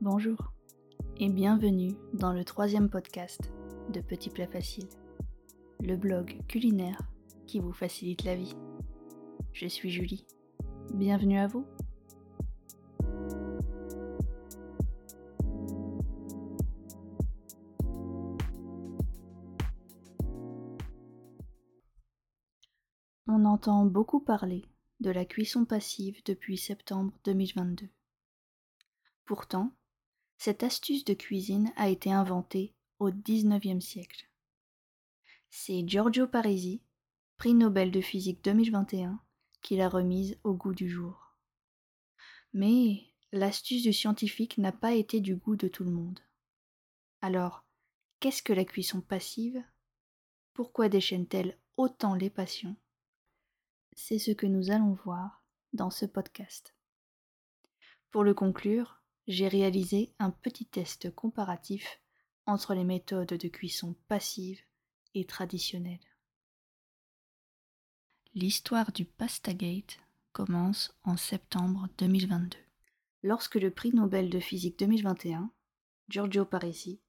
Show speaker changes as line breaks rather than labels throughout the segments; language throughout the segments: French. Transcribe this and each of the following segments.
Bonjour et bienvenue dans le troisième podcast de Petits Plats Faciles, le blog culinaire qui vous facilite la vie. Je suis Julie. Bienvenue à vous. On entend beaucoup parler de la cuisson passive depuis septembre 2022. Pourtant, cette astuce de cuisine a été inventée au XIXe siècle. C'est Giorgio Parisi, prix Nobel de physique 2021, qui l'a remise au goût du jour. Mais l'astuce du scientifique n'a pas été du goût de tout le monde. Alors, qu'est-ce que la cuisson passive? Pourquoi déchaîne-t-elle autant les passions? C'est ce que nous allons voir dans ce podcast. Pour le conclure, j'ai réalisé un petit test comparatif entre les méthodes de cuisson passive et traditionnelle. L'histoire du Pastagate commence en septembre 2022, lorsque le prix Nobel de physique 2021, Giorgio Parisi,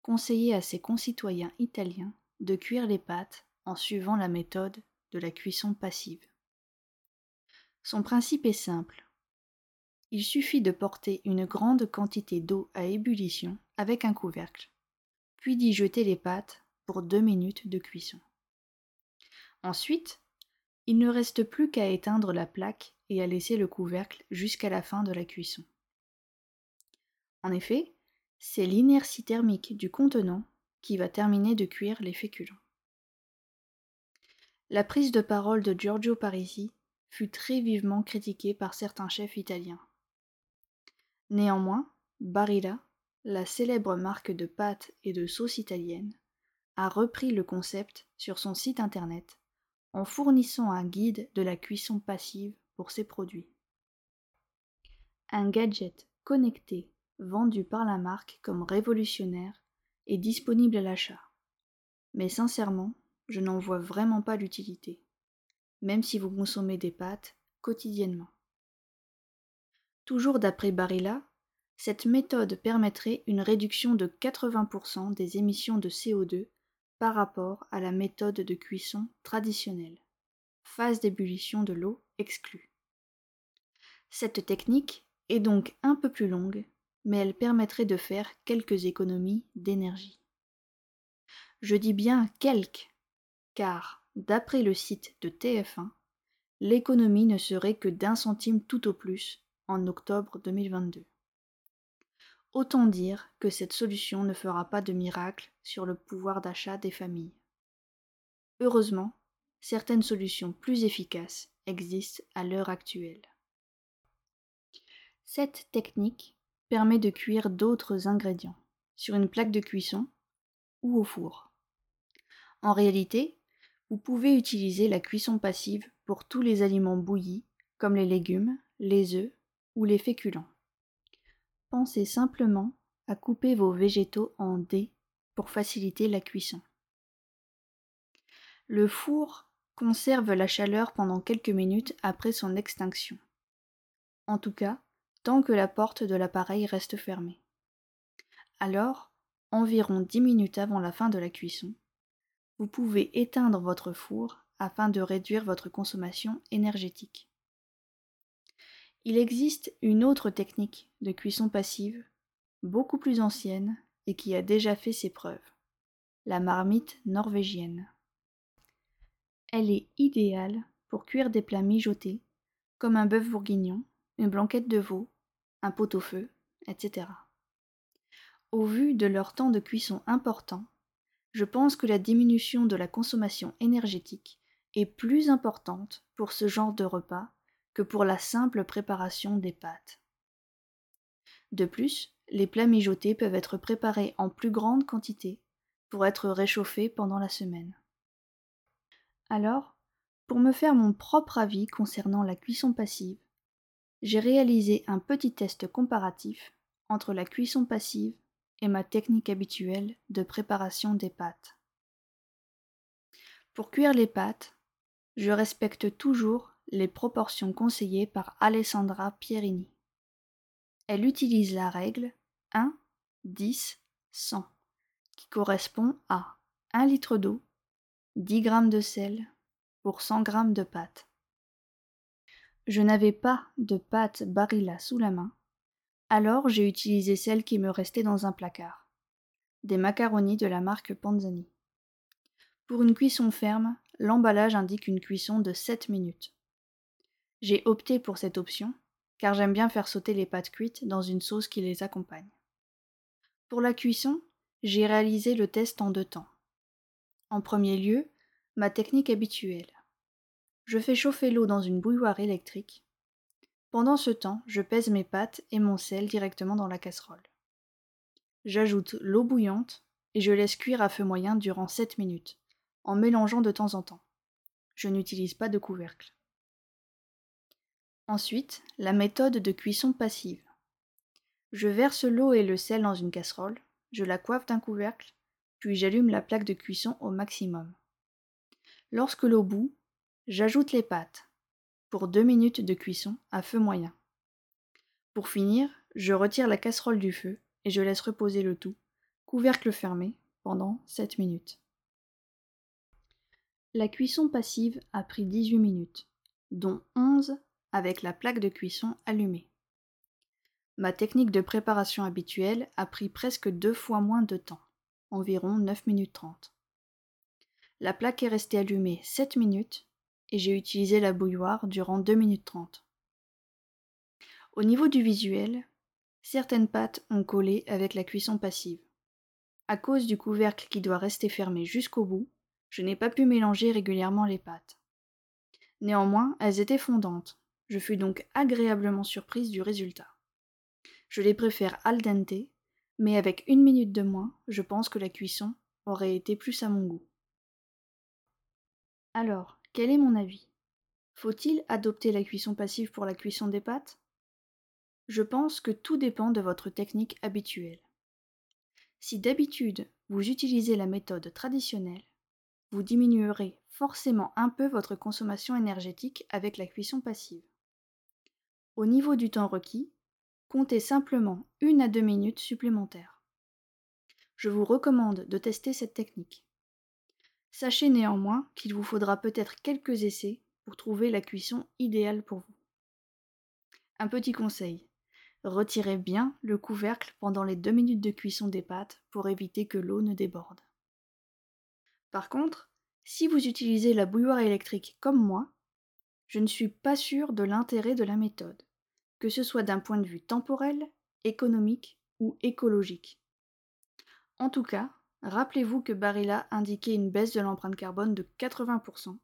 conseillait à ses concitoyens italiens de cuire les pâtes en suivant la méthode de la cuisson passive. Son principe est simple. Il suffit de porter une grande quantité d'eau à ébullition avec un couvercle, puis d'y jeter les pâtes pour deux minutes de cuisson. Ensuite, il ne reste plus qu'à éteindre la plaque et à laisser le couvercle jusqu'à la fin de la cuisson. En effet, c'est l'inertie thermique du contenant qui va terminer de cuire les féculents. La prise de parole de Giorgio Parisi fut très vivement critiquée par certains chefs italiens. Néanmoins, Barilla, la célèbre marque de pâtes et de sauces italiennes, a repris le concept sur son site internet en fournissant un guide de la cuisson passive pour ses produits. Un gadget connecté vendu par la marque comme révolutionnaire est disponible à l'achat. Mais sincèrement, je n'en vois vraiment pas l'utilité, même si vous consommez des pâtes quotidiennement. Toujours d'après Barilla, cette méthode permettrait une réduction de 80% des émissions de CO2 par rapport à la méthode de cuisson traditionnelle. Phase d'ébullition de l'eau exclue. Cette technique est donc un peu plus longue, mais elle permettrait de faire quelques économies d'énergie. Je dis bien quelques, car, d'après le site de TF1, l'économie ne serait que d'un centime tout au plus en octobre 2022. Autant dire que cette solution ne fera pas de miracle sur le pouvoir d'achat des familles. Heureusement, certaines solutions plus efficaces existent à l'heure actuelle. Cette technique permet de cuire d'autres ingrédients sur une plaque de cuisson ou au four. En réalité, vous pouvez utiliser la cuisson passive pour tous les aliments bouillis, comme les légumes, les œufs ou les féculents. Pensez simplement à couper vos végétaux en dés pour faciliter la cuisson. Le four conserve la chaleur pendant quelques minutes après son extinction. En tout cas, tant que la porte de l'appareil reste fermée. Alors, environ 10 minutes avant la fin de la cuisson, vous pouvez éteindre votre four afin de réduire votre consommation énergétique. Il existe une autre technique de cuisson passive, beaucoup plus ancienne et qui a déjà fait ses preuves, la marmite norvégienne. Elle est idéale pour cuire des plats mijotés, comme un bœuf bourguignon, une blanquette de veau, un pot-au-feu, etc. Au vu de leur temps de cuisson important, je pense que la diminution de la consommation énergétique est plus importante pour ce genre de repas que pour la simple préparation des pâtes. De plus, les plats mijotés peuvent être préparés en plus grande quantité pour être réchauffés pendant la semaine. Alors, pour me faire mon propre avis concernant la cuisson passive, j'ai réalisé un petit test comparatif entre la cuisson passive et ma technique habituelle de préparation des pâtes. Pour cuire les pâtes, je respecte toujours les proportions conseillées par Alessandra Pierini. Elle utilise la règle 1, 10, 100, qui correspond à 1 litre d'eau, 10 g de sel pour 100 g de pâte. Je n'avais pas de pâte Barilla sous la main, alors j'ai utilisé celle qui me restait dans un placard. Des macaronis de la marque Panzani. Pour une cuisson ferme, l'emballage indique une cuisson de 7 minutes. J'ai opté pour cette option car j'aime bien faire sauter les pâtes cuites dans une sauce qui les accompagne. Pour la cuisson, j'ai réalisé le test en deux temps. En premier lieu, ma technique habituelle. Je fais chauffer l'eau dans une bouilloire électrique. Pendant ce temps, je pèse mes pâtes et mon sel directement dans la casserole. J'ajoute l'eau bouillante et je laisse cuire à feu moyen durant 7 minutes, en mélangeant de temps en temps. Je n'utilise pas de couvercle. Ensuite, la méthode de cuisson passive. Je verse l'eau et le sel dans une casserole, je la coiffe d'un couvercle, puis j'allume la plaque de cuisson au maximum. Lorsque l'eau bout, j'ajoute les pâtes, pour 2 minutes de cuisson à feu moyen. Pour finir, je retire la casserole du feu et je laisse reposer le tout, couvercle fermé, pendant 7 minutes. La cuisson passive a pris 18 minutes, dont 11 avec la plaque de cuisson allumée. Ma technique de préparation habituelle a pris presque deux fois moins de temps, environ 9 minutes 30. La plaque est restée allumée 7 minutes et j'ai utilisé la bouilloire durant 2 minutes 30. Au niveau du visuel, certaines pâtes ont collé avec la cuisson passive. À cause du couvercle qui doit rester fermé jusqu'au bout, je n'ai pas pu mélanger régulièrement les pâtes. Néanmoins, elles étaient fondantes, je fus donc agréablement surprise du résultat. Je les préfère al dente, mais avec une minute de moins, je pense que la cuisson aurait été plus à mon goût. Alors, quel est mon avis? Faut-il adopter la cuisson passive pour la cuisson des pâtes? Je pense que tout dépend de votre technique habituelle. Si d'habitude vous utilisez la méthode traditionnelle, vous diminuerez forcément un peu votre consommation énergétique avec la cuisson passive. Au niveau du temps requis, comptez simplement une à deux minutes supplémentaires. Je vous recommande de tester cette technique. Sachez néanmoins qu'il vous faudra peut-être quelques essais pour trouver la cuisson idéale pour vous. Un petit conseil, retirez bien le couvercle pendant les deux minutes de cuisson des pâtes pour éviter que l'eau ne déborde. Par contre, si vous utilisez la bouilloire électrique comme moi, je ne suis pas sûre de l'intérêt de la méthode, que ce soit d'un point de vue temporel, économique ou écologique. En tout cas, rappelez-vous que Barilla indiquait une baisse de l'empreinte carbone de 80%,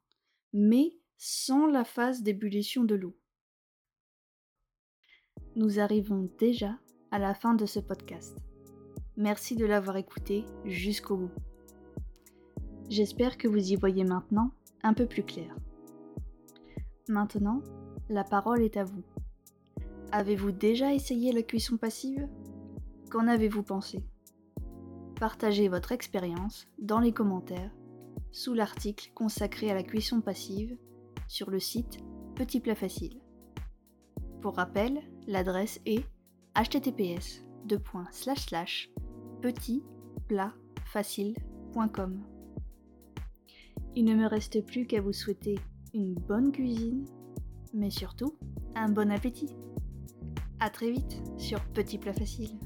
mais sans la phase d'ébullition de l'eau. Nous arrivons déjà à la fin de ce podcast. Merci de l'avoir écouté jusqu'au bout. J'espère que vous y voyez maintenant un peu plus clair. Maintenant, la parole est à vous. Avez-vous déjà essayé la cuisson passive? Qu'en avez-vous pensé? Partagez votre expérience dans les commentaires sous l'article consacré à la cuisson passive sur le site Petit Plat Facile. Pour rappel, l'adresse est https petitplatfacile.com. Il ne me reste plus qu'à vous souhaiter une bonne cuisine, mais surtout un bon appétit. A très vite sur Petit Plat Facile.